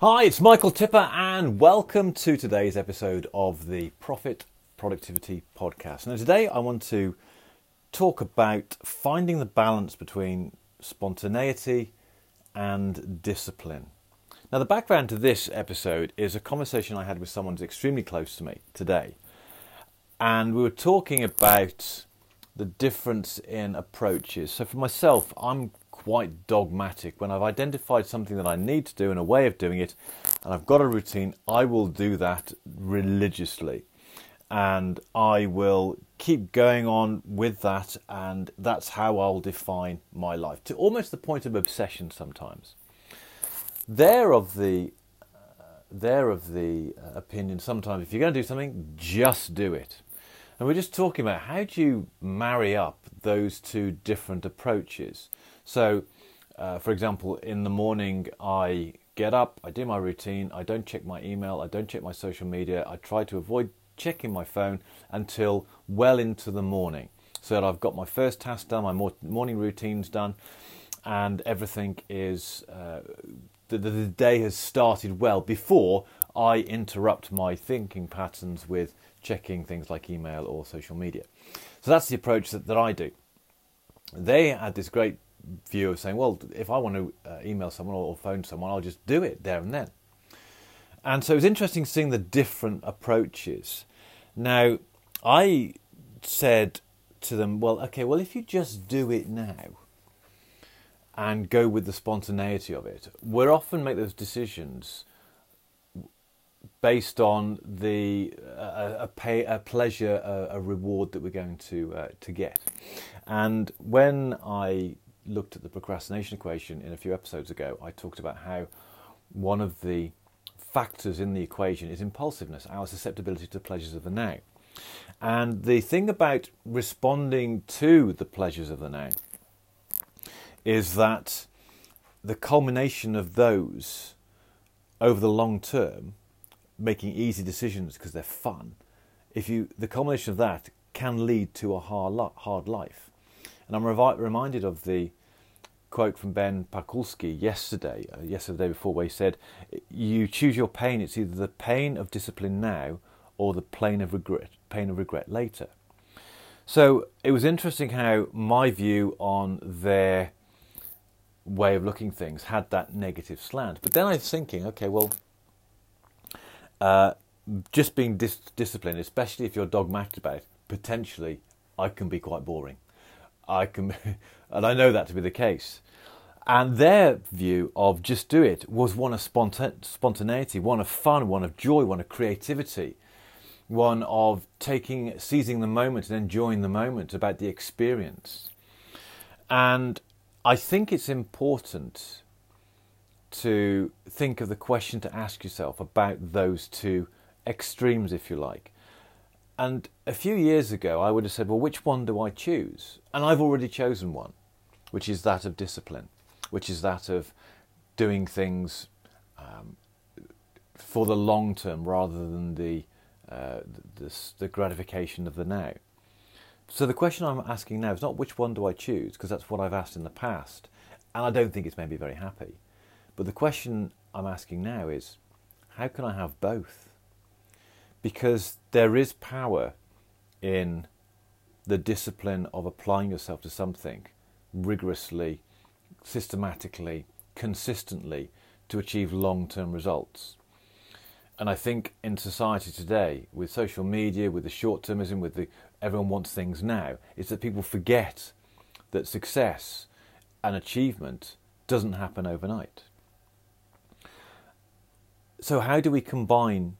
Hi, it's Michael Tipper, and welcome to today's episode of the Profit Productivity Podcast. Now, today I want to talk about finding the balance between spontaneity and discipline. Now, the background to this episode is a conversation I had with someone who's extremely close to me today. And we were talking about the difference in approaches. So, for myself, I'm quite dogmatic. When I've identified something that I need to do and a way of doing it, and I've got a routine, I will do that religiously. And I will keep going on with that, and that's how I'll define my life to almost the point of obsession sometimes. They're of the uh, they're of the uh, opinion sometimes if you're going to do something, just do it. And we're just talking about how do you marry up those two different approaches. So, uh, for example, in the morning, I get up, I do my routine, I don't check my email, I don't check my social media, I try to avoid checking my phone until well into the morning so that I've got my first task done, my morning routines done, and everything is uh, the, the day has started well before I interrupt my thinking patterns with checking things like email or social media. So that's the approach that, that I do. They had this great view of saying, well, if I want to uh, email someone or phone someone, I'll just do it there and then. And so it was interesting seeing the different approaches. Now, I said to them, well, okay, well, if you just do it now and go with the spontaneity of it, we'll often make those decisions based on the uh, a pay a pleasure a, a, reward that we're going to uh, to get and when i looked at the procrastination equation in a few episodes ago, I talked about how one of the factors in the equation is impulsiveness, our susceptibility to pleasures of the now. And the thing about responding to the pleasures of the now is that the culmination of those over the long term, making easy decisions because they're fun, if you the combination of that can lead to a hard, hard life. And I'm revi- reminded of the quote from Ben Pakulski yesterday, uh, yesterday before, where he said, "You choose your pain. It's either the pain of discipline now, or the pain of regret, pain of regret later." So it was interesting how my view on their way of looking things had that negative slant. But then I was thinking, okay, well, uh, just being dis- disciplined, especially if you're dogmatic about it, potentially I can be quite boring. I can, and I know that to be the case. And their view of just do it was one of spontaneity, one of fun, one of joy, one of creativity, one of taking, seizing the moment and enjoying the moment about the experience. And I think it's important to think of the question to ask yourself about those two extremes, if you like. And a few years ago, I would have said, well, which one do I choose? And I've already chosen one, which is that of discipline, which is that of doing things um, for the long term rather than the, uh, the, the gratification of the now. So the question I'm asking now is not which one do I choose, because that's what I've asked in the past, and I don't think it's made me very happy. But the question I'm asking now is, how can I have both? because there is power in the discipline of applying yourself to something rigorously, systematically, consistently to achieve long term results. And I think in society today, with social media, with the short termism, with the everyone wants things now, is that people forget that success and achievement doesn't happen overnight. So, how do we combine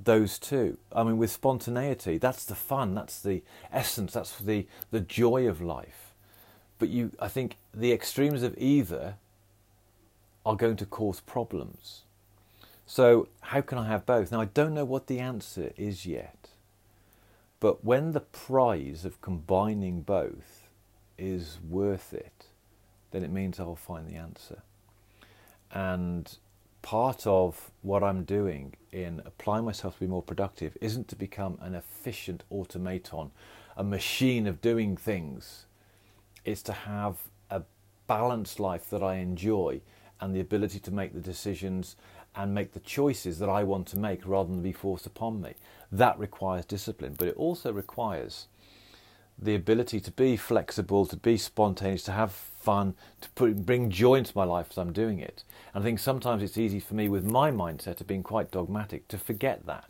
those two. I mean, with spontaneity, that's the fun, that's the essence, that's the, the joy of life. But you, I think the extremes of either are going to cause problems. So, how can I have both? Now, I don't know what the answer is yet. But when the prize of combining both is worth it, then it means I'll find the answer. And part of what I'm doing in applying myself to be more productive isn't to become an efficient automaton, a machine of doing things. It's to have a balanced life that I enjoy and the ability to make the decisions and make the choices that I want to make rather than be forced upon me. That requires discipline, but it also requires the ability to be flexible, to be spontaneous, to have fun, to put, bring joy into my life as I'm doing it. And I think sometimes it's easy for me, with my mindset of being quite dogmatic, to forget that.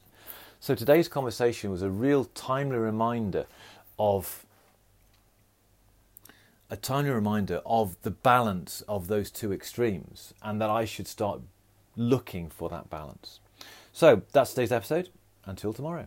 So today's conversation was a real timely reminder of a tiny reminder of the balance of those two extremes and that I should start looking for that balance. So that's today's episode. Until tomorrow.